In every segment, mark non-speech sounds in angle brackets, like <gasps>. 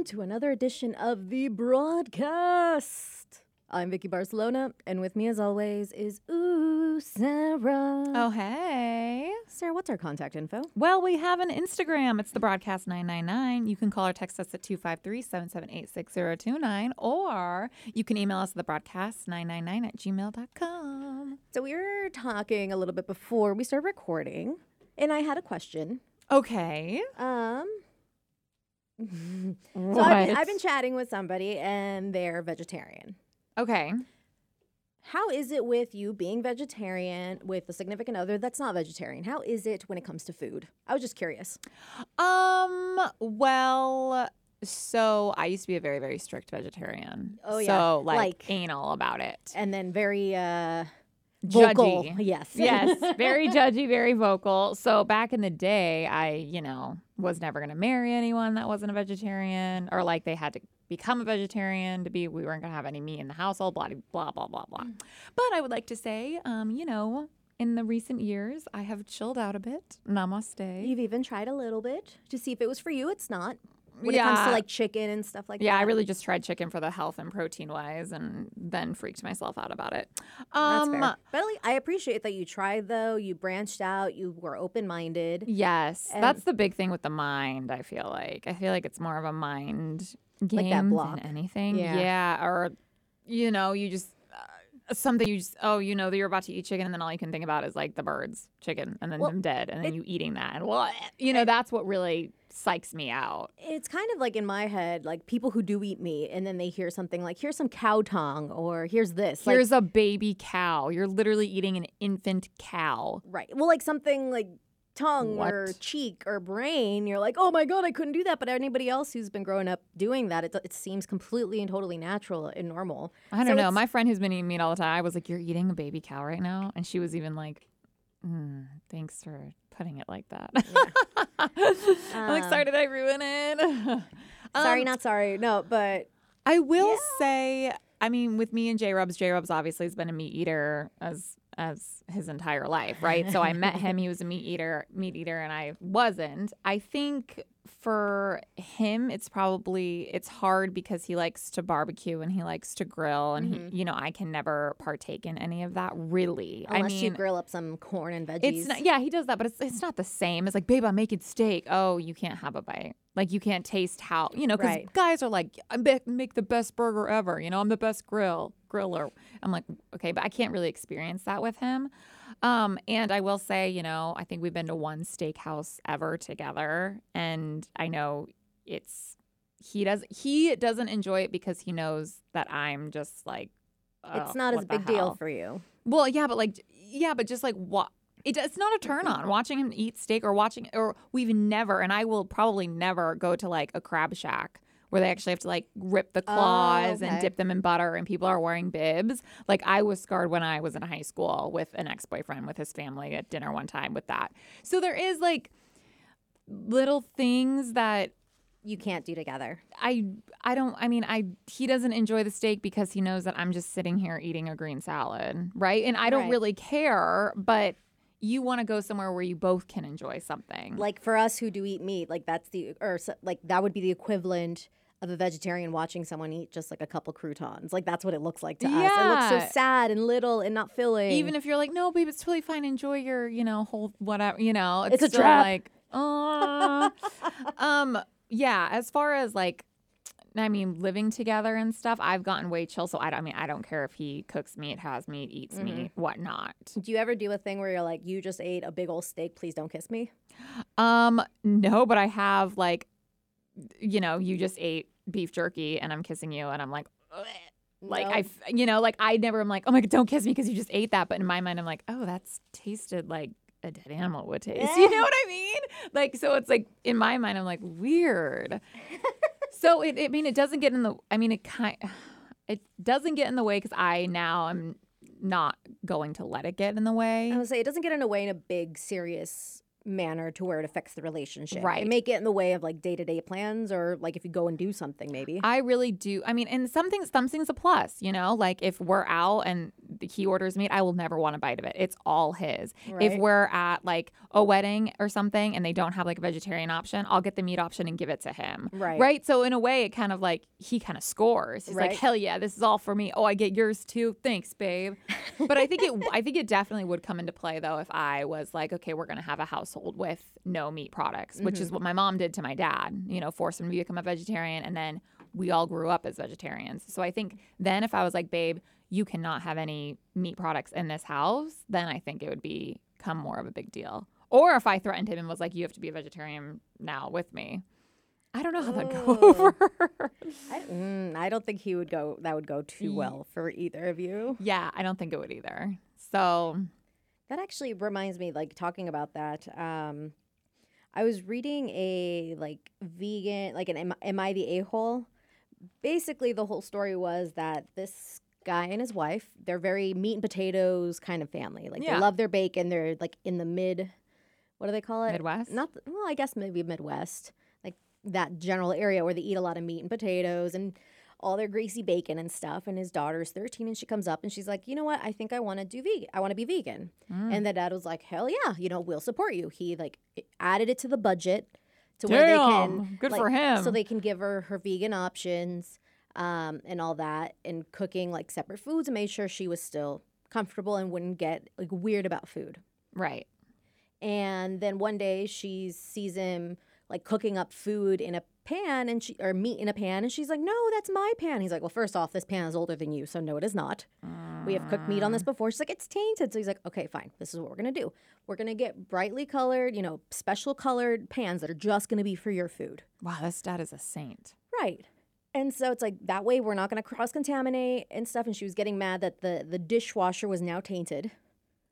Welcome to another edition of the broadcast. I'm Vicky Barcelona, and with me, as always, is Ooh Sara. Oh, hey. Sara, what's our contact info? Well, we have an Instagram. It's the broadcast 999. You can call or text us at 253 778 6029, or you can email us at the broadcast 999 at gmail.com. So we were talking a little bit before we started recording, and I had a question. Okay. Um, so I've been, I've been chatting with somebody, and they're vegetarian. okay. How is it with you being vegetarian with a significant other that's not vegetarian? How is it when it comes to food? I was just curious. Um, well, so I used to be a very, very strict vegetarian. Oh, yeah. So, like, Like- anal about it. And then very uh, vocal. Judgy. Yes. yes, <laughs> very judgy, very vocal. So back in the day, I, you know, was never going to marry anyone that wasn't a vegetarian or like they had to become a vegetarian to be, we weren't going to have any meat in the household, blah, blah, blah, blah, blah. But I would like to say, um, you know, in the recent years, I have chilled out a bit. Namaste. You've even tried a little bit to see if it was for you. It's not. When it comes to like chicken and stuff like yeah, that. Yeah, I really just tried chicken for the health and protein wise and then freaked myself out about it. That's Um, fair. But like, I appreciate that you tried though. You branched out. You were open minded. Yes, And- that's the big thing with the mind. I feel like I feel like it's more of a mind game block. than anything. Yeah. or you know, you just uh, something you just oh, you know that you're about to eat chicken, and then all you can think about is like the birds, chicken, and then Well, them dead, and then it- you eating that, and what you know, that's what really psychs me out. It's kind of like in my head, like people who do eat meat and then they hear something like, here's some cow tongue or here's this. Like, Here's a baby cow. You're literally eating an infant cow. right. Well, like something like tongue or cheek or brain. You're like, oh my God, I couldn't do that. But anybody else who's been growing up doing that, it, it seems completely and totally natural and normal. I don't So know. My friend who's been eating meat all the time, I was like, "You're eating a baby cow right now," and she was even like, mm, "Thanks for putting it like that." <laughs> I'm like, "Sorry, did I ruin it?" <laughs> sorry, Um, not sorry. No, but I will Yeah. say, I mean, with me and J Rubs, J Rubs obviously has been a meat eater as as his entire life, right? so I met him; he was a meat eater, meat eater, and I wasn't. I think for him, it's probably it's hard because he likes to barbecue and he likes to grill, and he, mm-hmm. you know, I can never partake in any of that. Really, unless I mean, you grill up some corn and veggies. it's not, yeah, he does that, but it's it's not the same. It's like, babe, I'm making steak. Oh, you can't have a bite. Like you can't taste how you know because Right. guys are like, I make the best burger ever. You know, I'm the best grill griller. I'm like, okay, but I can't really experience that with him. Um, and I will say, you know, I think we've been to one steakhouse ever together, and I know it's he does he doesn't enjoy it because he knows that I'm just like. it's not as big deal for you. Well, yeah, but like, yeah, but just like what? It, it's not a turn on watching him eat steak or watching, or we've never, and I will probably never go to like a crab shack where they actually have to like rip the Oh, claws okay. and dip them in butter and people are wearing bibs. Like I was scarred when I was in high school with an ex boyfriend with his family at dinner one time with that. So there is like little things that You can't do together. I I don't I mean I he doesn't enjoy the steak because he knows that I'm just sitting here eating a green salad, right? And I don't Right. really care, but you want to go somewhere where you both can enjoy something. Like for us who do eat meat, like that's the or so- like that would be the equivalent of a vegetarian watching someone eat just like a couple croutons. Like that's what it looks like to us. It looks so sad and little and not filling. Even if you're like, no, babe, it's totally fine. Enjoy your, you know, whole whatever. You know, It's a still trap. Like, uh, <laughs> um, yeah. As far as like, I mean, living together and stuff, I've gotten way chill. So I, don't- I mean, I don't care if he cooks meat, has meat, eats Mm-hmm. meat, whatnot. do you ever do a thing where you're like, you just ate a big old steak, please don't kiss me? Um, no, but I have like, you know, you just ate beef jerky and I'm kissing you and I'm like, "Ugh." like No. I, you know, like I never am like, oh my god, don't kiss me because you just ate that. But in my mind, I'm like, oh, that's tasted like a dead animal would taste. <laughs> You know what I mean? Like, so it's like in my mind, I'm like weird. <laughs> so it, I mean, it doesn't get in the. I mean, it kind, <sighs> it doesn't get in the way because I now am not going to let it get in the way. I would say it doesn't get in the way in a big, serious manner to where it affects the relationship. Right. And make it in the way of like day to day plans or like if you go and do something maybe. I really do. I mean, and some things, some things a plus, you know, like if we're out and he orders meat, I will never want a bite of it. It's all his. If we're at like a wedding or something and they don't have like a vegetarian option, I'll get the meat option and give it to him. Right. Right. So in a way, it kind of like he kind of scores. He's like, hell yeah, this is all for me. Oh, I get yours too. Thanks, babe. but I think it, I think it definitely would come into play though if I was like, okay, we're gonna have a household with no meat products, which Mm-hmm. is what my mom did to my dad. You know, force him to become a vegetarian, and then we all grew up as vegetarians. So I think then if I was like, babe, you cannot have any meat products in this house, then I think it would become more of a big deal. Or if I threatened him and was like, you have to be a vegetarian now with me. I don't know how that'd go <laughs> over. I, mm, I don't think he would go that would go too well for either of you. yeah, I don't think it would either. So That actually reminds me, like talking about that. Um, I was reading a like vegan, like an am, am I the a hole? Basically, the whole story was that this guy and his wife, they're very meat and potatoes kind of family. Like Yeah. they love their bacon. They're like in the mid, what do they call it? Midwest? Not the, well, I guess maybe Midwest, like that general area where they eat a lot of meat and potatoes and all their greasy bacon and stuff. And his daughter's 13 and she comes up and she's like, you know what? I think I want to do vegan. I want to be vegan. Mm. And the dad was like, hell yeah, you know, we'll support you. He like added it to the budget to where they can good like, for him. So they can give her her vegan options um, and all that, and cooking like separate foods and made sure she was still comfortable and wouldn't get like weird about food. right. And then one day she sees him like cooking up food in a pan and she or meat in a pan and she's like, "No, that's my pan." He's like, "Well, first off, this pan is older than you, so no it is not. We have cooked meat on this ah. before." She's like, "It's tainted." So he's like, "Okay, fine. This is what we're to do. We're to get brightly colored, you know, special colored pans that are just to be for your food." Wow, this dad is a saint. Right. And so it's like that way we're not to cross contaminate and stuff and she was getting mad that the the dishwasher was now tainted.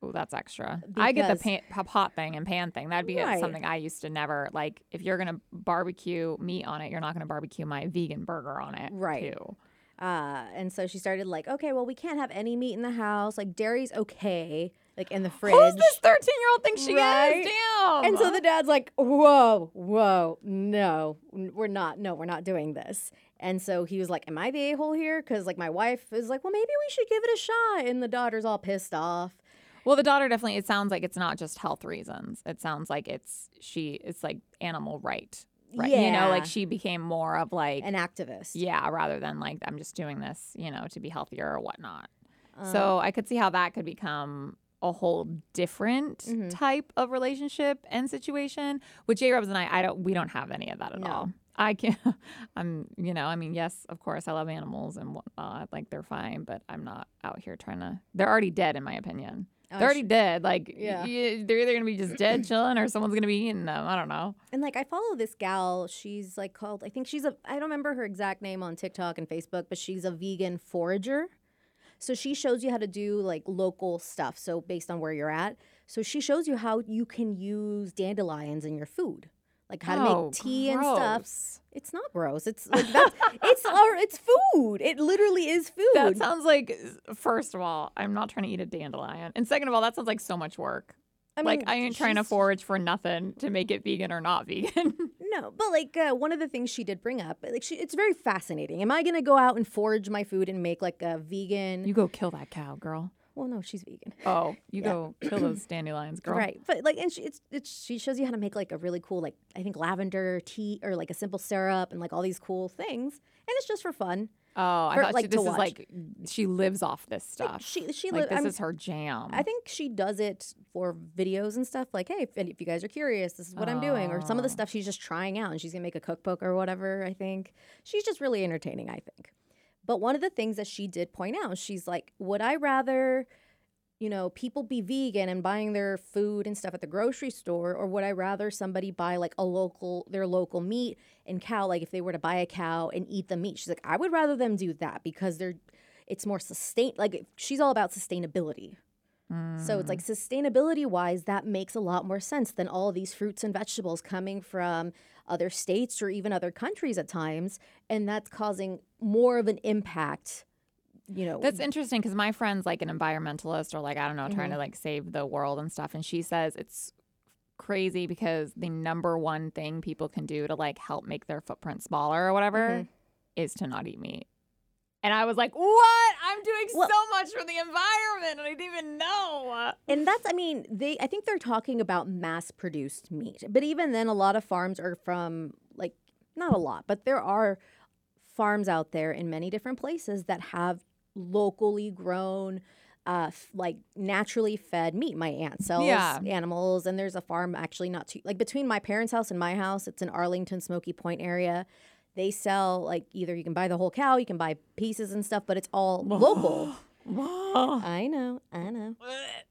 Oh, that's extra. I get the pan, pot thing and pan thing. That'd be Right. something I used to never like. If you're gonna barbecue meat on it, you're not gonna barbecue my vegan burger on it, Right. Too. Uh, and so she started like, okay, well, we can't have any meat in the house. Like dairy's okay, like in the fridge. Who's this 13 year old think she Right? is? Damn. And so the dad's like, whoa, whoa, no, we're not, no, we're not doing this. And so he was like, am I the a hole here? Because like my wife is like, well, maybe we should give it a shot. And the daughter's all pissed off. Well, the daughter definitely. It sounds like it's not just health reasons. It sounds like it's she. It's like animal right, right? You know, like she became more of like An activist. yeah, rather than like I'm just doing this, you know, to be healthier or whatnot. Um, so I could see how that could become a whole different Mhm. type of relationship and situation. With J Rubs and I, I don't we don't have any of that at No. all. I can't. <laughs> I'm you know, I mean, yes, of course I love animals and whatnot. Like they're fine, but I'm not out here trying to they're already dead in my opinion. Oh, they're already dead. Like Yeah. y- they're either gonna be just dead chilling or someone's gonna be eating them. I don't know. And like I follow this gal, she's like called I think she's a I don't remember her exact name on TikTok and Facebook, but she's a vegan forager. So she shows you how to do like local stuff, so based on where you're at. So she shows you how you can use dandelions in your food. Like how to Oh, make tea and stuff. It's not gross. It's like that's it's <laughs> our it's food. It literally is food. That sounds like first of all, I'm not trying to eat a dandelion. And second of all, that sounds like so much work. I like I ain't trying to forage for nothing to make it vegan or not vegan. <laughs> No, but like uh, one of the things she did bring up, like she, it's very fascinating. Am I gonna go out and forage my food and make like a vegan? you go kill that cow, girl. Well, no, she's vegan. Oh, you Yeah. go kill those dandelions, girl. Right, but like, and she it's, it's she shows you how to make like a really cool like I think lavender tea or like a simple syrup and like all these cool things, and it's just for fun. Oh, I thought like, she, this is watch. like she lives off this Like, stuff. she she like li- this I'm- is her jam. I think she does it for videos and stuff. Like, hey, if, if you guys are curious, this is what I'm doing. Or some of the Oh. stuff she's just trying out, and she's gonna make a cookbook or whatever. I think she's just really entertaining. I think. But one of the things that she did point out, she's like, would I rather, you know, people be vegan and buying their food and stuff at the grocery store, or would I rather somebody buy like a local their local meat and cow, like if they were to buy a cow and eat the meat? She's like, I would rather them do that because they're it's more sustain like she's all about sustainability. So it's like mm. sustainability wise, that makes a lot more sense than all these fruits and vegetables coming from other states or even other countries at times. And that's causing more of an impact, you know. That's interesting because my friend's like an environmentalist or like I don't know, trying Mhm. to like save the world and stuff, and she says it's crazy because the number one thing people can do to like help make their footprint smaller or whatever Mhm. is to not eat meat. And I was like, "What? I'm doing Well- so much for the environment, and I didn't even know." And that's, I mean, they, I think they're talking about mass produced meat. But even then, a lot of farms are from, like, not a lot, but there are farms out there in many different places that have locally grown, uh, f- like naturally fed meat. My aunt sells Yeah. animals, and there's a farm actually not too, like, between my parents' house and my house, it's in Arlington, Smoky Point area. They sell, like, either you can buy the whole cow, you can buy pieces and stuff, but it's all local. <gasps> Whoa. I know, I know.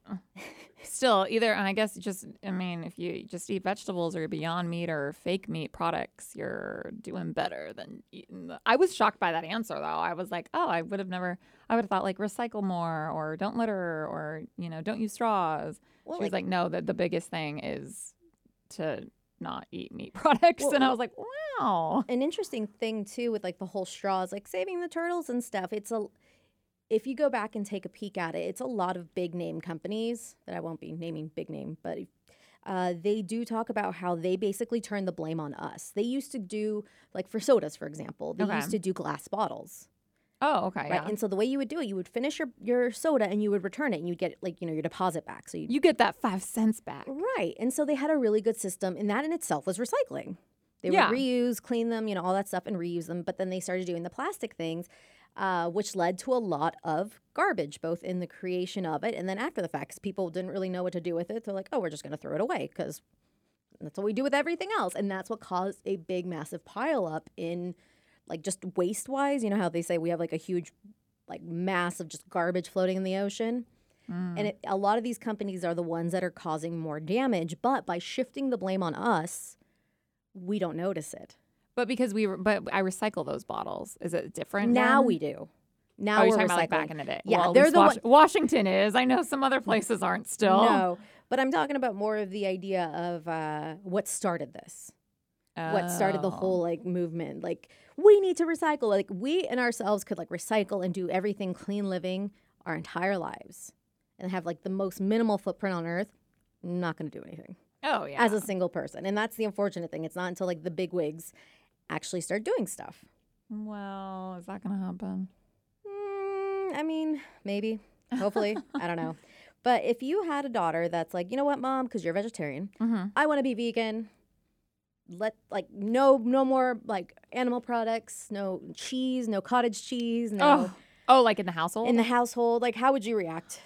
<laughs> Still, either and I guess just I mean, if you just eat vegetables or Beyond Meat or fake meat products, you're doing better than eating. The, I was shocked by that answer though. I was like, oh, I would have never. I would have thought like recycle more or don't litter or you know don't use straws. Well, she was like- like, no, the the biggest thing is to not eat meat <laughs> products, Well, and I was like, wow. an interesting thing too with like the whole straws like saving the turtles and stuff it's a if you go back and take a peek at it it's a lot of big name companies that i won't be naming big name but uh, they do talk about how they basically turn the blame on us they used to do like for sodas for example they Okay. used to do glass bottles Oh, okay, right yeah. and so the way you would do it you would finish your, your soda and you would return it and you'd get like you know your deposit back so you You get that five cents back. Right. And so they had a really good system, and that in itself was recycling. They Yeah. would reuse, clean them, you know, all that stuff and reuse them. But then they started doing the plastic things, uh, which led to a lot of garbage, both in the creation of it and then after the fact, 'cause people didn't really know what to do with it. They're like, oh, we're just going to throw it away because that's what we do with everything else. And that's what caused a big, massive pile up in like just waste wise. You know how they say we have like a huge, like mass of just garbage floating in the ocean? And it, a lot of these companies are the ones that are causing more damage. But by shifting the blame on us, we don't notice it. But because we, re- but I recycle those bottles. Is it different Now then? we do. Now oh, we're talking recycling. about like back in the day. Yeah, well, they're the Wash- one- Washington is. I know some other places aren't still. No, but I'm talking about more of the idea of uh, what started this. What started the Oh. whole like movement? Like we need to recycle. Like we and ourselves could like recycle and do everything clean living our entire lives, and have like the most minimal footprint on Earth. Not going to do anything. Oh yeah. as a single person. And that's the unfortunate thing. It's not until like the big wigs actually start doing stuff. well, is that gonna happen? Mm, I mean, maybe, <laughs> hopefully, I don't know. But if you had a daughter that's like, you know what, mom, because you're a vegetarian, Mm-hmm. I want to be vegan. Let like no no more like animal products, no cheese, no cottage cheese, no Oh. oh, like in the household. in the household. Like, how would you react?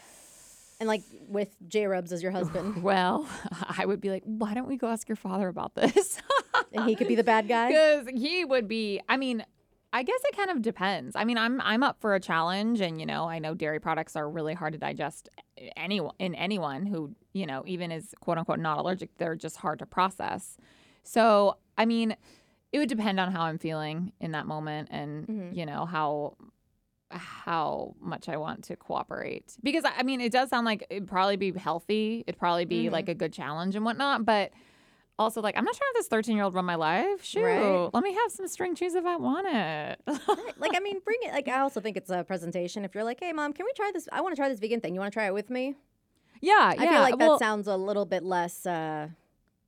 And like with J Rubs as your husband, <sighs> well, <laughs> I would be like, why don't we go ask your father about this? <laughs> and he could be the bad guy. Because he would be. I mean, I guess it kind of depends. I mean, I'm I'm up for a challenge, and you know, I know dairy products are really hard to digest. Eh, anyone in anyone who you know even is quote unquote not allergic, they're just hard to process. So, I mean, it would depend on how I'm feeling in that moment, and Mhm. you know how how much I want to cooperate. Because I mean, it does sound like it'd probably be healthy. It'd probably be Mhm. like a good challenge and whatnot, but also like I'm not trying to have this 13 year old run my life. Shoot, Right. let me have some string cheese if I want it. like I mean, bring it. Like I also think it's a presentation. If you're like, hey, mom, can we try this? I want to try this vegan thing. You want to try it with me? yeah, I yeah. feel like well, that sounds a little bit less uh,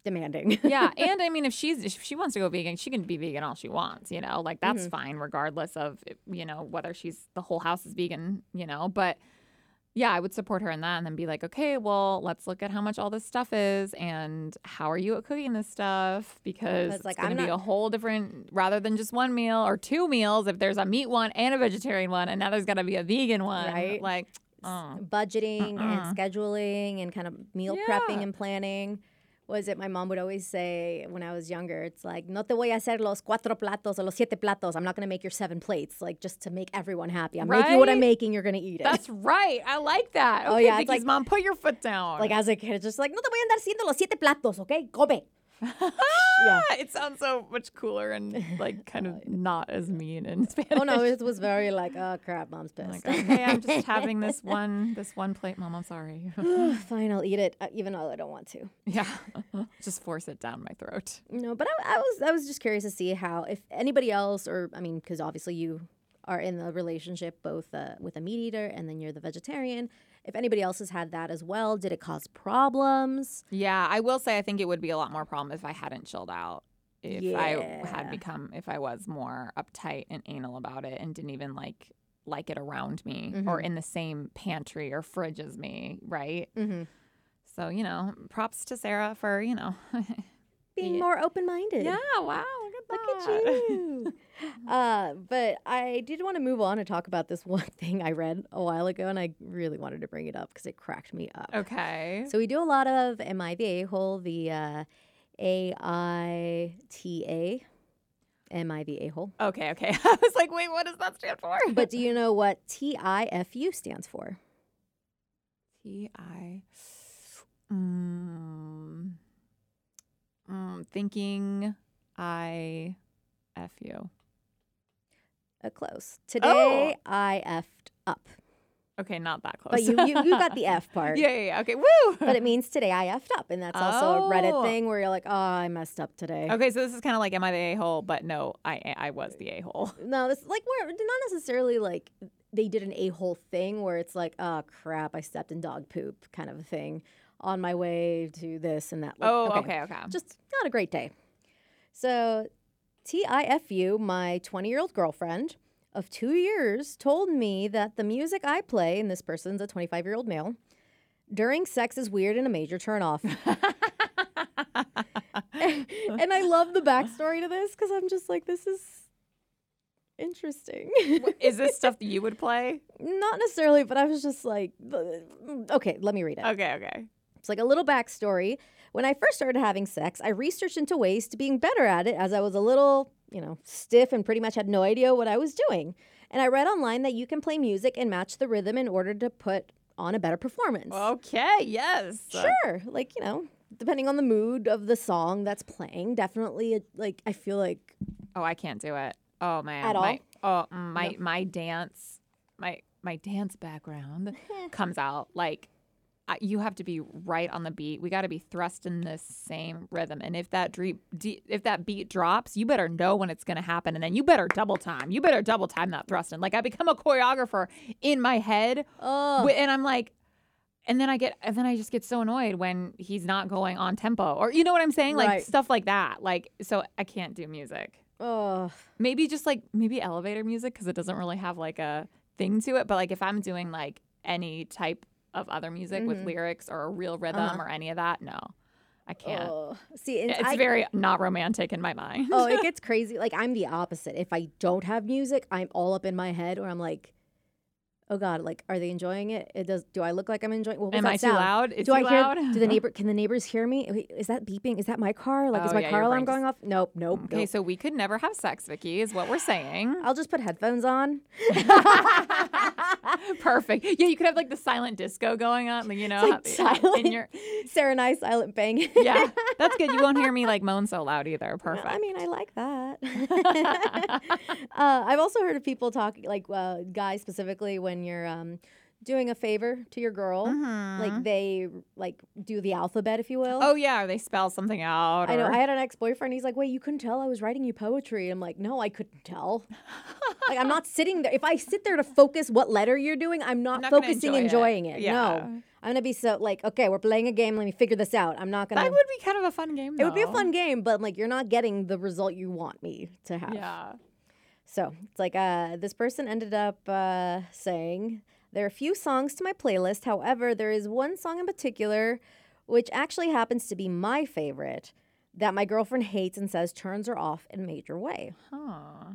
demanding. <laughs> yeah, and I mean, if she's if she wants to go vegan, she can be vegan all she wants. You know, like that's Mm-hmm. fine, regardless of you know whether she's the whole house is vegan. You know, but yeah, I would support her in that, and then be like, okay, well, let's look at how much all this stuff is, and how are you at cooking this stuff because it's like, going to be not- a whole different rather than just one meal or two meals. If there's a meat one and a vegetarian one, and now there's got to be a vegan one, Right. Like, oh. Budgeting Uh-uh. and scheduling and kind of meal Yeah. prepping and planning. Was it my mom would always say when I was younger? It's like, no te voy a hacer los cuatro platos o los siete platos. I'm not going to make your seven plates, like just to make everyone happy. I'm making what I'm making. You're going to eat it. That's right. I like that. Oh, Okay, yeah, it's Vicky's like- mom, put your foot down. like as a kid, it's just like, no te voy a andar haciendo los siete platos, okay? Come. Yeah. it sounds so much cooler and like <laughs> kind of not as mean in Spanish. Oh no, it was very like, oh crap, mom's pissed. like, okay, I'm just <laughs> having this one this one plate, mom. I'm sorry. <sighs> Fine, I'll eat it, uh, even though I don't want to. yeah, <laughs> just force it down my throat. No, but I, I was I was just curious to see how if anybody else or I mean because obviously you are in the relationship, both uh, with a meat eater and then you're the vegetarian. If anybody else has had that as well, did it cause problems? Yeah, I will say I think it would be a lot more problem if I hadn't chilled out. If I had become if I was more uptight and anal about it and didn't even like like it around me or Mhm. in the same pantry or fridge as me, right? Mm-hmm. So, you know, props to Sara for, you know. <laughs> Being Yeah. more open minded. yeah, wow, look at Look at that. you. <laughs> uh, but I did want to move on and talk about this <laughs> one thing I read a while ago, and I really wanted to bring it up because it cracked me up. okay. So we do a lot of Am I the A-hole, the uh, A-I-T-A. Am I the A-hole? Okay, okay. <laughs> I was like, wait, what does that stand for? But do you know what T-I-F-U stands for? T I. Mm, thinking I F you. A close. Today, Oh. I effed up. Okay, not that close. But you, you, you got the <laughs> F part. yeah, yeah, yeah. Okay, woo. But it means today I effed up. And that's also a Reddit Oh. thing where you're like, oh, I messed up today. okay, so this is kind of like, am I the a hole? But no, I I was the a hole. <laughs> No, this like we're not necessarily like they did an a hole thing where it's like, oh crap, I stepped in dog poop kind of a thing on my way to this and that. Like, Oh, okay, okay. Just not a great day. So TIFU, my 20 year old girlfriend of two years, told me that the music I play, and this person's a 25 year old male, during sex is weird and a major turnoff. <laughs> and I love the backstory to this because I'm just like, this is interesting. is this stuff that you would play? <laughs> Not necessarily, but I was just like, okay, let me read it. Okay, okay. It's like a little backstory. When I first started having sex, I researched into ways to being better at it as I was a little, you know, stiff and pretty much had no idea what I was doing. And I read online that you can play music and match the rhythm in order to put on a better performance. Okay, yes. Sure. Like, you know, depending on the mood of the song that's playing, definitely like I feel like Oh, I can't do it. Oh man. At my, Oh, mm, my my dance, my my dance background <laughs> comes out like you have to be right on the beat. We got to be thrust in the same rhythm. And if that dre- de- if that beat drops, you better know when it's going to happen, and then you better double time. You better double time that thrusting. Like I become a choreographer in my head, Wi- and I'm like, and then I get, and then I just get so annoyed when he's not going on tempo, or you know what I'm saying, like Right. stuff like that. Like, so I can't do music. oh Maybe just like maybe elevator music because it doesn't really have like a thing to it. But like if I'm doing like any type of other music with Mhm. lyrics or a real rhythm Uh-huh. or any of that, no, I can't. oh. See, and it's I, very not romantic in my mind. oh, it <laughs> gets crazy. Like I'm the opposite. If I don't have music, I'm all up in my head, or I'm like, oh god, like are they enjoying it? It does. Do I look like I'm enjoying? Was Am that I too sound? loud? It's do too I hear? loud? Do the neighbor? <laughs> Can the neighbors hear me? Is that beeping? Is that my car? Like is Oh, my yeah, car alarm going off? Nope, nope. Okay, nope. so we could never have sex, Vicky, is what we're saying. <laughs> I'll just put headphones on. <laughs> Perfect. Yeah, you could have like the silent disco going on, you know, like how- in silent. your Sara and I silent banging. yeah, that's good. You won't hear me like moan so loud either. Perfect. I mean, I like that. uh, I've also heard of people talk, like uh, guys specifically, when you're um, doing a favor to your girl, Mhm. like they like do the alphabet, if you will. oh yeah, they spell something out. I know. I had an ex boyfriend. He's like, "Wait, you couldn't tell I was writing you poetry?" I'm like, "No, I couldn't tell. <laughs> like, I'm not sitting there. If I sit there to focus what letter you're doing, I'm not, not focusing, enjoy enjoying it. Yeah. No, I'm gonna be so like, okay, we're playing a game. Let me figure this out. I'm not gonna. that would be kind of a fun game. it would be a fun game, but like, you're not getting the result you want me to have. Yeah. So it's like uh, this person ended up uh, saying there are a few songs to my playlist. However, there is one song in particular, which actually happens to be my favorite, that my girlfriend hates and says turns her off in a major way. Huh.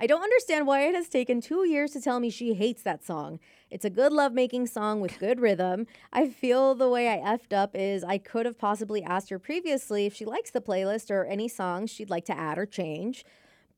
I don't understand why it has taken two years to tell me she hates that song. It's a good lovemaking song with good rhythm. I feel the way I effed up is I could have possibly asked her previously if she likes the playlist or any songs she'd like to add or change.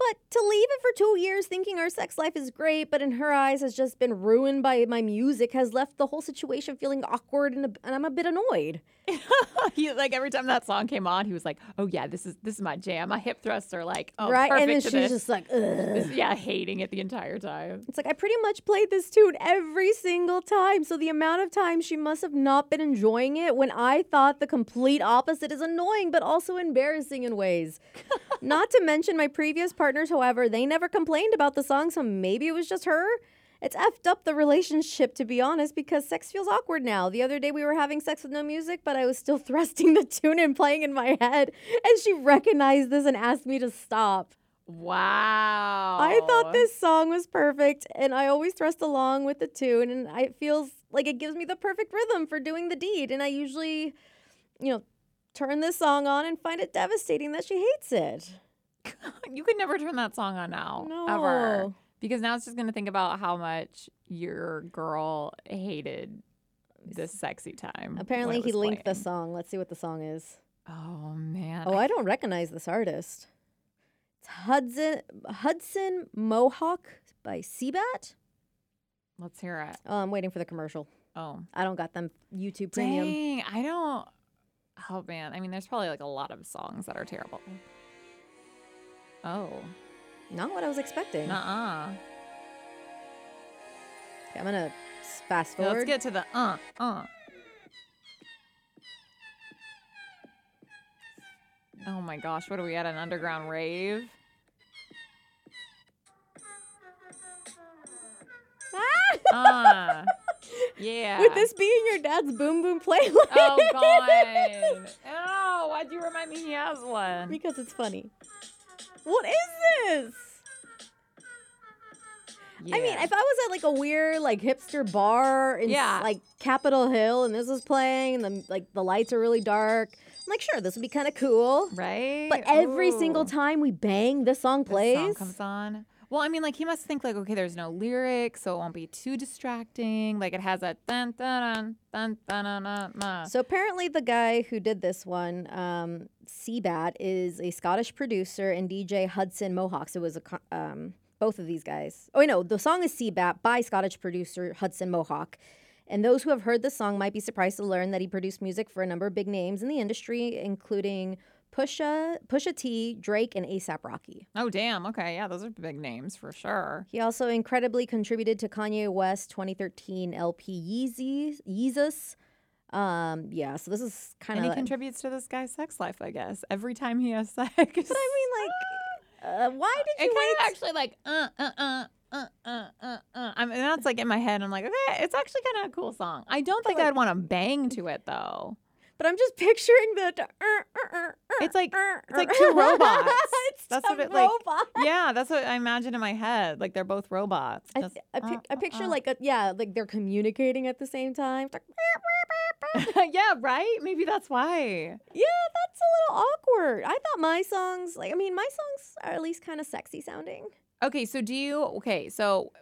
But to leave it for two years thinking our sex life is great, but in her eyes has just been ruined by my music, has left the whole situation feeling awkward and, and I'm a bit annoyed. <laughs> he like every time that song came on, he was like, "Oh yeah, this is this is my jam. My hip thrusts are like, oh, right? And then she's this. just like. This- yeah, hating it the entire time. It's like I pretty much played this tune every single time. So the amount of time she must have not been enjoying it when I thought the complete opposite is annoying but also embarrassing in ways. <laughs> Not to mention my previous partners, however, they never complained about the song, so maybe it was just her. It's effed up the relationship, to be honest, because sex feels awkward now. The other day we were having sex with no music, but I was still <laughs> thrusting the tune and playing in my head, and she recognized this and asked me to stop. Wow. I thought this song was perfect, and I always thrust along with the tune, and I, it feels like it gives me the perfect rhythm for doing the deed. And I usually, you know, turn this song on and find it devastating that she hates it. <laughs> you could never turn that song on now. Ever. Because now it's just going to think about how much your girl hated this sexy time. Apparently, he linked the song. Let's see what the song is. Oh, man. Oh, I don't recognize this artist. It's Hudson Hudson Mohawke by Cbat. Let's hear it. Oh, I'm waiting for the commercial. Oh. I don't got them YouTube Premium. Dang. I don't. Oh, man. I mean, there's probably like a lot of songs that are terrible. Oh. Not what I was expecting. Uh uh Okay, I'm gonna fast forward. Let's get to the uh, uh. Oh my gosh, what are we at? An underground rave? <laughs> Uh, yeah. With this being your dad's boom boom playlist. Oh god. <laughs> Oh, why'd you remind me he has one? because it's funny. What is this? I mean, if I was at like a weird like hipster bar in Yeah. like Capitol Hill and this was playing and the like the lights are really dark, I'm like, sure, this would be kind of cool. right? But every single time we bang, this song This plays. song comes on. Well, I mean, like he must think like, okay, there's no lyrics, so it won't be too distracting. Like it has a dun dun dun dun dun dun. dun. So apparently, the guy who did this one, um, Cbat, is a Scottish producer and DJ Hudson Mohawkes. It was a um, both of these guys. Oh, no, the song is Cbat by Scottish producer Hudson Mohawke. And those who have heard the song might be surprised to learn that he produced music for a number of big names in the industry, including Pusha, Pusha T, Drake, and ASAP Rocky. Oh damn. Okay, yeah, those are big names for sure. He also incredibly contributed to Kanye West 2013 LP Yeezy, Yeezus. Um, yeah, so this is kind of. And he contributes to this guy's sex life, I guess. Every time he has <laughs> sex. But I mean, like, <laughs> uh, why did it you kind wait? of actually like uh uh uh uh uh uh uh. I mean, that's like in my head. I'm like, okay, it's actually kind of a cool song. I don't think like- I'd want to bang to it though. But I'm just <laughs> picturing the. uh, uh, uh, It's like- it's like two <laughs> robots. it's <laughs> That's two what it, like- robots. Yeah, that's what I imagine in my head. Like they're both robots. I, I, pic- I picture like a yeah, like they're communicating at the same time. Yeah, right. Maybe that's why. yeah, that's a little awkward. I thought my songs, like, I mean, my songs are at least kind of sexy sounding. Okay, so do you? Okay, so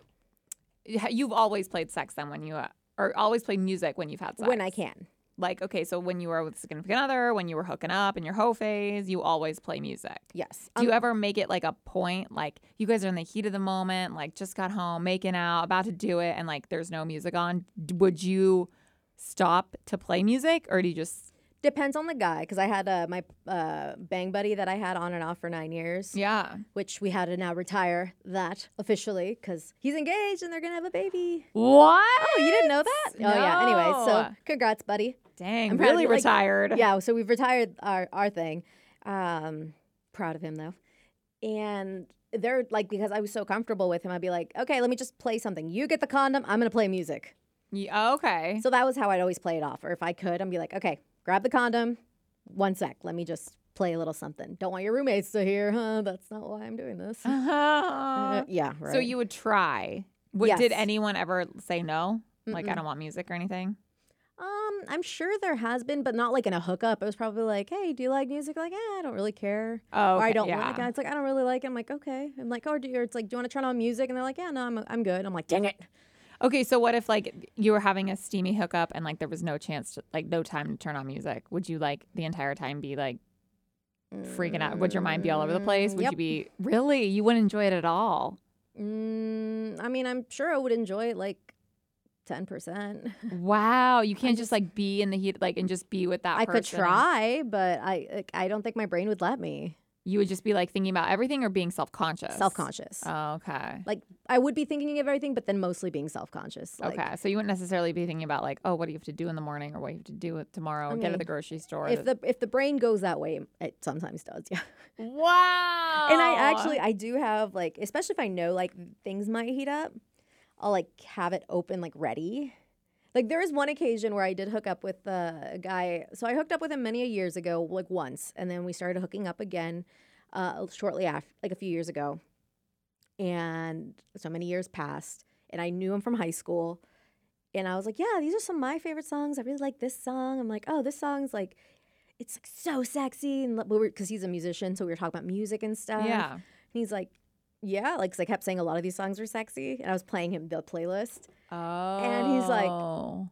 you've always played sex then when you uh, or always played music when you've had sex. When I can. Like okay, so when you were with a significant other, when you were hooking up in your hoe phase, you always play music. Yes. Do you ever make it like a point, like you guys are in the heat of the moment, like just got home, making out, about to do it, and like there's no music on? Would you stop to play music, or do you just? Depends on the guy, because I had uh, my uh, bang buddy that I had on and off for nine years. Yeah. which we had to now retire that officially because he's engaged and they're gonna have a baby. What? Oh, you didn't know that? Oh yeah. Anyway, so congrats, buddy. Dang, I'm really like- retired. Yeah, so we've retired our our thing. Um, proud of him though, and they're like because I was so comfortable with him, I'd be like, okay, let me just play something. You get the condom, I'm gonna play music. Yeah, okay. So that was how I'd always play it off. Or if I could, I'd be like, okay, grab the condom. One sec, let me just play a little something. Don't want your roommates to hear, huh? That's not why I'm doing this. <laughs> Uh, yeah, right. So you would try. Would, Did anyone ever say no? Like I Mm-mm. don't want music or anything. I'm sure there has been, but not like in a hookup. It was probably like, "Hey, do you like music?" Like, "Yeah, I don't really care." Oh, Or I don't yeah. like it. It's like I don't really like it. I'm like, okay. I'm like, oh, do you? It's like, do you want to turn on music? And they're like, yeah, no, I'm I'm good. I'm like, dang it. Okay, so what if like you were having a steamy hookup and like there was no chance to like no time to turn on music? Would you like the entire time be like freaking out? Would your mind be all over the place? Would Mm, Yep. you be really? You wouldn't enjoy it at all. Mm, I mean, I'm sure I would enjoy it like ten percent. Wow, you <laughs> can't just, just- like be in the heat like and just be with that I could try, but I like, I don't think my brain would let me. You would just be like thinking about everything or being self conscious? Self conscious. Oh, okay. like I would be thinking of everything, but then mostly being self conscious. Like, okay. So you wouldn't necessarily be thinking about like, oh, what do you have to do in the morning or what you have to do tomorrow, I get to the grocery store. If the if the brain goes that way, it sometimes does. <laughs> Yeah. wow. And I actually I do have like especially if I know like things might heat up, I'll like have it open like ready. Like there was one occasion where I did hook up with uh, a guy. So I hooked up with him many years ago, like once, and then we started hooking up again uh, shortly after, like a few years ago. And so many years passed, and I knew him from high school. And I was like, "Yeah, these are some of my favorite songs. I really like this song." I'm like, "Oh, this song's like, it's like so sexy." And we were because he's a musician, so we were talking about music and stuff. yeah. And he's like, yeah, like 'cause I kept saying a lot of these songs were sexy, and I was playing him the playlist. Oh. And he's like- oh.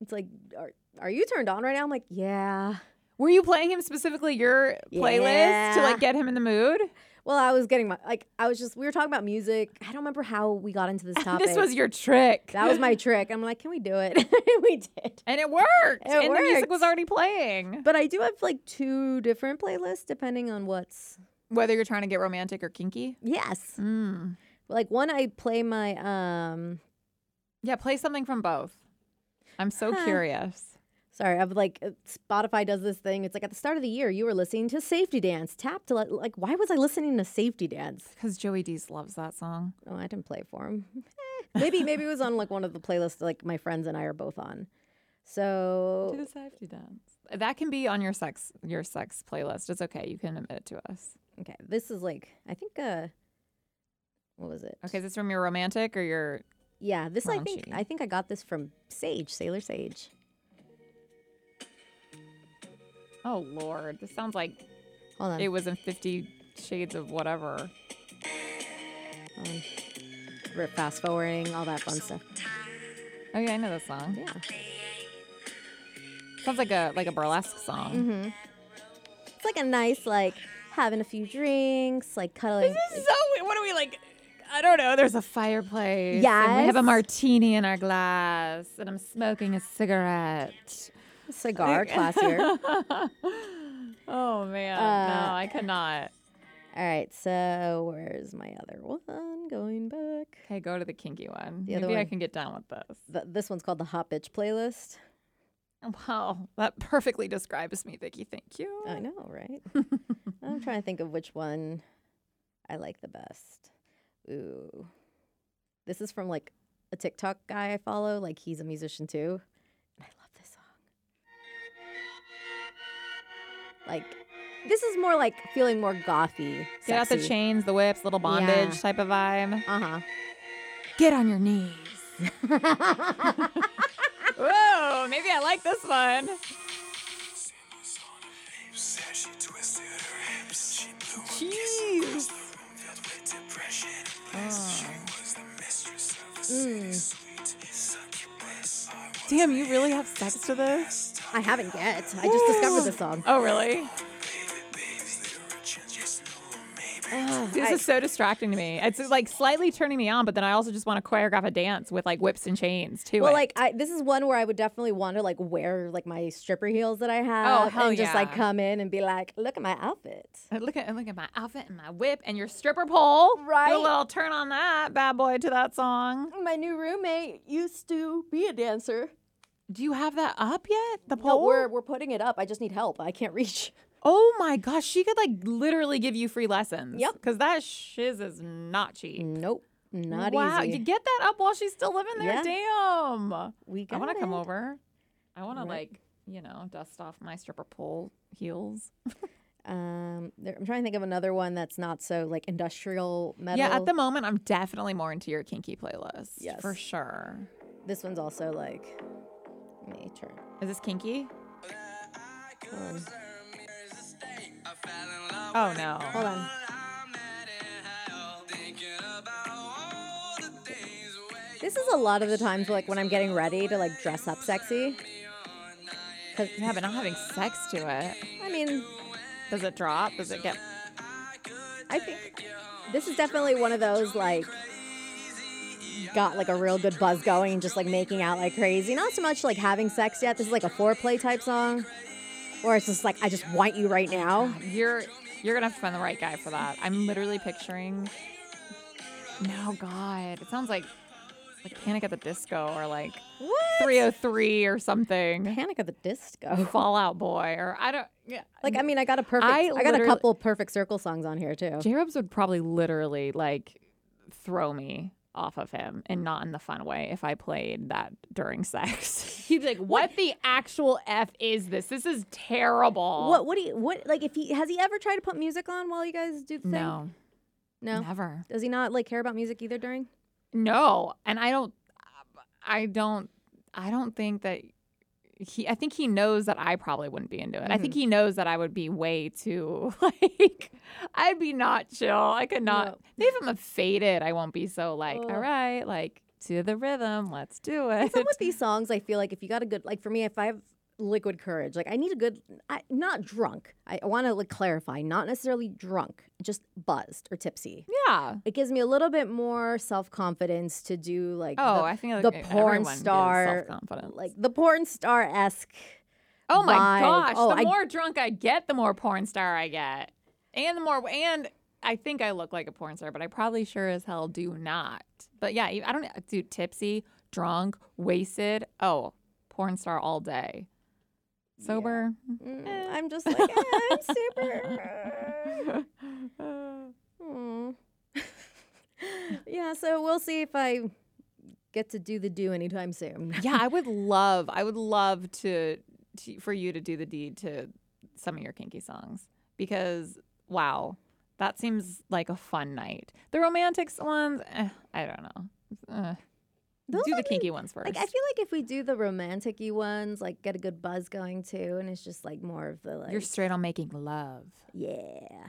It's like, are, are you turned on right now? I'm like, yeah. were you playing him specifically your playlist to like get him in the mood? Well, I was getting my like, I was just we were talking about music. I don't remember how we got into this <laughs> topic. this was your trick. that was my trick. I'm like, can we do it? And <laughs> we did. and it worked. It and the music was already playing. But I do have like two different playlists depending on what's Whether you're trying to get romantic or kinky. yes. Mm. Like one, I play my um. Yeah, play something from both. I'm so Huh. curious. Sorry, I've like uh, Spotify does this thing. It's like at the start of the year, you were listening to Safety Dance. Tap to let, like, why was I listening to Safety Dance? Because Joey Dees loves that song. Oh, I didn't play for him. <laughs> maybe maybe it was on like one of the playlists like my friends and I are both on. So Do the safety dance. That can be on your sex your sex playlist. It's okay. You can admit it to us. Okay, this is like I think uh, what was it? Okay, is this from your romantic or your Yeah, this I think I think I got this from Sage Sailor Sage. Oh Lord. This sounds like Hold on, it was in fifty shades of whatever. um, we're fast forwarding all that fun stuff. Oh yeah, I know this song. Yeah. Sounds like a like a burlesque song. Mm-hmm. It's like a nice like having a few drinks, like cuddling. This is so weird. what are we like I don't know. There's a fireplace. and we have a martini in our glass, and I'm smoking a cigarette. cigar <laughs> classier. <laughs> oh man, Uh, no, I could not. All right, so where's my other one? Going back. Okay, go to the kinky one. The other Maybe I can get down with this. Th- this one's called the Hot Bitch Playlist. Wow, that perfectly describes me, Vicky. Thank you. I know, right? <laughs> I'm trying to think of which one I like the best. Ooh. This is from like a TikTok guy I follow. Like he's a musician too. And I love this song. Like this is more like feeling more gothy. Get out the chains, the whips, little bondage Yeah. type of vibe. Uh huh. Get on your knees. huh. <laughs> Whoa, maybe I like this one. Jeez. Mm. Damn, you really have sex to this? I haven't yet. I just discovered this song. Oh, really? <sighs> This is so distracting to me. It's like slightly turning me on, but then I also just want to choreograph a dance with like whips and chains too. well, like I, this is one where I would definitely want to like wear like my stripper heels that I oh, have, hell and just like come in and be like, look at my outfit. Uh, look at look at my outfit and my whip and your stripper pole. Do Right. a little turn on that bad boy to that song. My new roommate used to be a dancer. Do you have that up yet? The pole? No, we're we're putting it up. I just need help. I can't reach. Oh my gosh, she could like literally give you free lessons. Yep. Because that shiz is not cheap. Nope, not wow, easy. you get that up while she's still living there. Yeah. Damn. we I want to come over. I want to Right. like, you know, dust off my stripper pole heels. <laughs> Um, there, I'm trying to think of another one that's not so like industrial metal. Yeah, at the moment, I'm definitely more into your kinky playlist. Yes. for sure. this one's also like. Let me turn. Is this kinky? On. Oh no. Hold on. This is a lot of the times like when I'm getting ready to like dress up sexy. Cause Yeah, but not having sex to it. I mean, Does it drop? Does it get? I think this is definitely one of those like got like a real good buzz going just like making out like crazy. Not so much like having sex yet. This is like a foreplay type song. Or it's just like I just want you right oh now. You're You're gonna have to find the right guy for that. I'm literally picturing. No, God, it sounds like like Panic at the Disco or like What? 303 or something. Panic at the Disco. <laughs> Fall Out Boy or I don't. Yeah, Like I mean, I got a perfect. I I, got a couple perfect circle songs on here too. J Rubs would probably literally like throw me off of him and not in the fun way if I played that during <laughs> sex. He'd be like, "What the actual f is this? This is terrible." What? What do you? What? Like, if he has he ever tried to put music on while you guys do the thing? No, No. never. Does he not like care about music either during? No, and I don't. I don't. I don't think that he. I think he knows that I probably wouldn't be into it. I think Mm-hmm. he knows that I would be way too <laughs> like. I'd be not chill. I could not. No. Maybe if I'm faded, I won't be so like. Ugh. All right, like to the rhythm. Let's do it. Some with these songs, I feel like if you got a good like for me, if I have liquid courage, like I need a good, I, not drunk. I, I want to like clarify, not necessarily drunk, just buzzed or tipsy. yeah. It gives me a little bit more self confidence to do like Oh, the, I think the porn star, like the porn star esque. Oh my vibe. gosh! Oh, the I- more drunk I get, the more porn star I get, and the more and I think I look like a porn star, but I probably sure as hell do not. But yeah, I don't do tipsy, drunk, wasted. Oh, porn star all day. Sober. Mm, I'm just like eh, I'm super. <laughs> Hmm. <laughs> yeah, so we'll see if I get to do the do anytime soon. yeah, I would <laughs> love. I would love to, to for you to do the deed to some of your kinky songs because wow, that seems like a fun night. The romantics ones, eh, I don't know. Eh. Those do the kinky ones first. Like I feel like if we do the romantic ones, like get a good buzz going too, and it's just like more of the like You're straight on making love. yeah,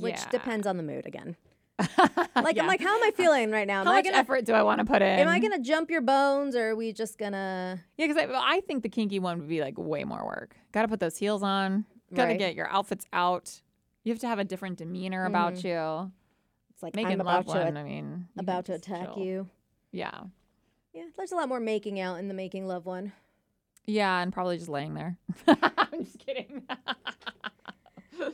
which depends on the mood again. like <laughs> Like I'm like, how am I feeling right now? Am how I much gonna effort do I want to put in? am I gonna jump your bones, or are we just gonna? Yeah, because I, I think the kinky one would be like way more work. Got to put those heels on. Got to Right. get your outfits out. You have to have a different demeanor about you. It's like Making Mm-hmm. I'm love about to one. I mean, about to attack chill. you. Yeah, Yeah, there's a lot more making out in the making love one. yeah, and probably just laying there. <laughs> I'm just kidding. <laughs>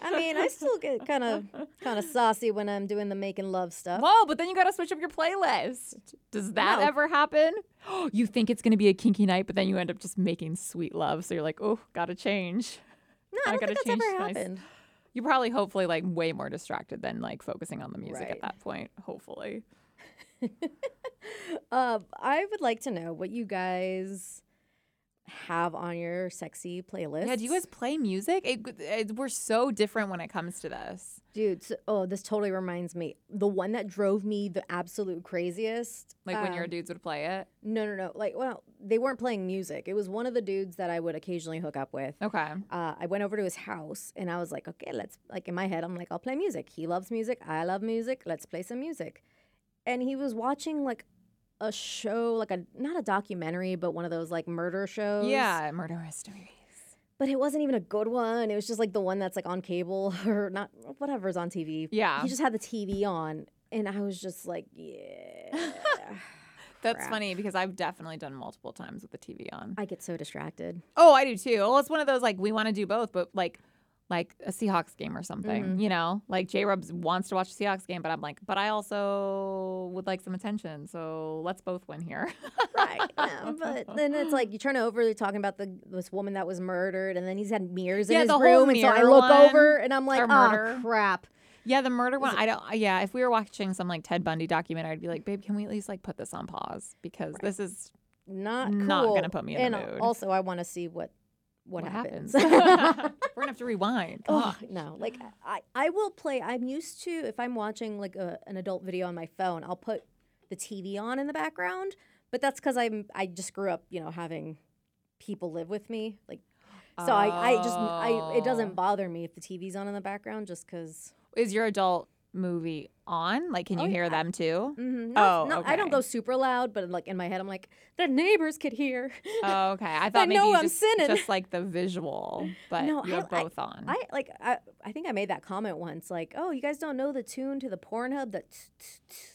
I mean, I still get kind of kind of saucy when I'm doing the making love stuff. Whoa, but then you got to switch up your playlist. Does that No. ever happen? <gasps> you think it's gonna be a kinky night, but then you end up just making sweet love. So you're like, oh, gotta change. No, I I think that's change ever my happened. You probably hopefully like way more distracted than like focusing on the music Right. at that point. Hopefully. <laughs> Uh, I would like to know what you guys have on your sexy playlist. Yeah, do you guys play music? It, it, we're so different when it comes to this. dude? So, oh, this totally reminds me. The one that drove me the absolute craziest. Like when your um, dudes would play it. No, no, no. Like, well, they weren't playing music. It was one of the dudes that I would occasionally hook up with. Okay. uh, I went over to his house and I was like, okay, let's like in my head, I'm like, I'll play music. He loves music. I love music. Let's play some music. And he was watching like a show, like a not a documentary, but one of those like murder shows. Yeah, murder mysteries. But it wasn't even a good one. It was just like the one that's like on cable <laughs> or not whatever's on TV. Yeah. He just had the TV on. And I was just like, yeah. <laughs> That's crap. funny because I've definitely done multiple times with the TV on. I get so distracted. Oh, I do too. Well, it's one of those like we want to do both, but like like a Seahawks game or something, Mm-hmm. you know? Like J Rubs wants to watch a Seahawks game, but I'm like, but I also would like some attention. So let's both win here. right. Yeah, <laughs> but then it's like you turn over, they're talking about the this woman that was murdered, and then he's had mirrors Yeah, in his the whole room, and so I look over and I'm like, oh crap. yeah, the murder one. I don't. Yeah, if we were watching some like Ted Bundy documentary, I'd be like, babe, can we at least like put this on pause because this is Not cool. Not gonna put me in and the mood. Also, I want to see what what, what happens. happens. <laughs> we're gonna have to rewind. Oh no! Like I, I will play. I'm used to if I'm watching like a, an adult video on my phone, I'll put the TV on in the background. But that's because I'm I just grew up, you know, having people live with me. Like, so I, I just I it Oh. doesn't bother me if the TV's on in the background, just because. Is your adult movie on? Like, can Oh, you hear yeah. them too? Mm-hmm. Oh, no, I don't go super loud, but like in my head, I'm like the neighbors could hear. Oh, okay. I <laughs> thought maybe I'm just, sinning. just like the visual, but No, you I- have I- both on. I like I, I think I made that comment once like oh you guys don't know the tune to the Pornhub that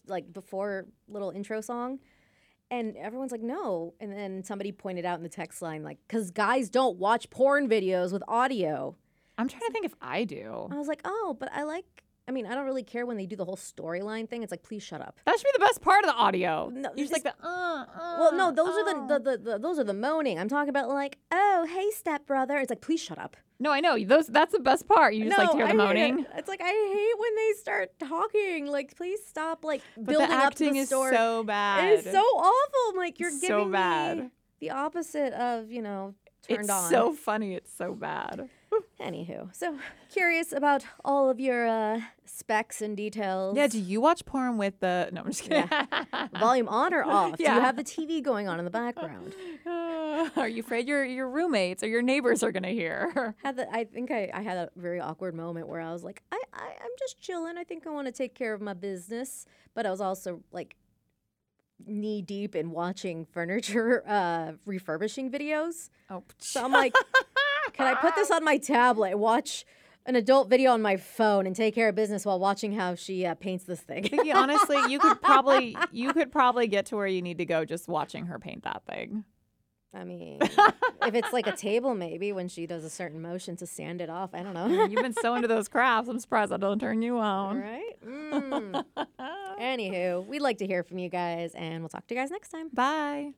like before little intro song and everyone's like no and then somebody pointed out in the text line like cuz guys don't watch porn videos with audio I'm trying to think if I do. I was like, oh, but I like. I mean, I don't really care when they do the whole storyline thing. It's like, please shut up. That should be the best part of the audio. No, You're just like the uh, uh Well, no, those are uh. the, the, the, the those are the moaning. I'm talking about like, oh, hey, stepbrother. It's like, please shut up. No, I know. Those that's the best part. You just like to hear the I hate it. moaning. It's like I hate when they start talking. Like, please stop. Like But building the acting up the is story. so bad. It's so awful. I'm like you're giving so me bad. the opposite of you know turned it's on. It's so funny. It's so bad. Anywho, so curious about all of your uh, specs and details. Yeah. Do you watch porn with the? No, I'm just kidding. <laughs> Volume on or off? Do you have the TV going on in the background? Uh, <laughs> Are you afraid your your roommates or your neighbors are gonna hear? <laughs> Had the, I think I, I had a very awkward moment where I was like, I, I I'm just chilling. I think I want to take care of my business, but I was also like knee deep in watching furniture uh, refurbishing videos. Oh, So I'm like, can I put this on my tablet, watch an adult video on my phone, and take care of business while watching how she uh, paints this thing? <laughs> Vicky, honestly, you could <laughs> probably you could probably get to where you need to go just watching her paint that thing. I mean, <laughs> if it's like a table, maybe when she does a certain motion to sand it off. I don't know. You've been so into those crafts. I'm surprised I don't turn you on. right? Mm. Anywho, we'd like to hear from you guys, and we'll talk to you guys next time. Bye.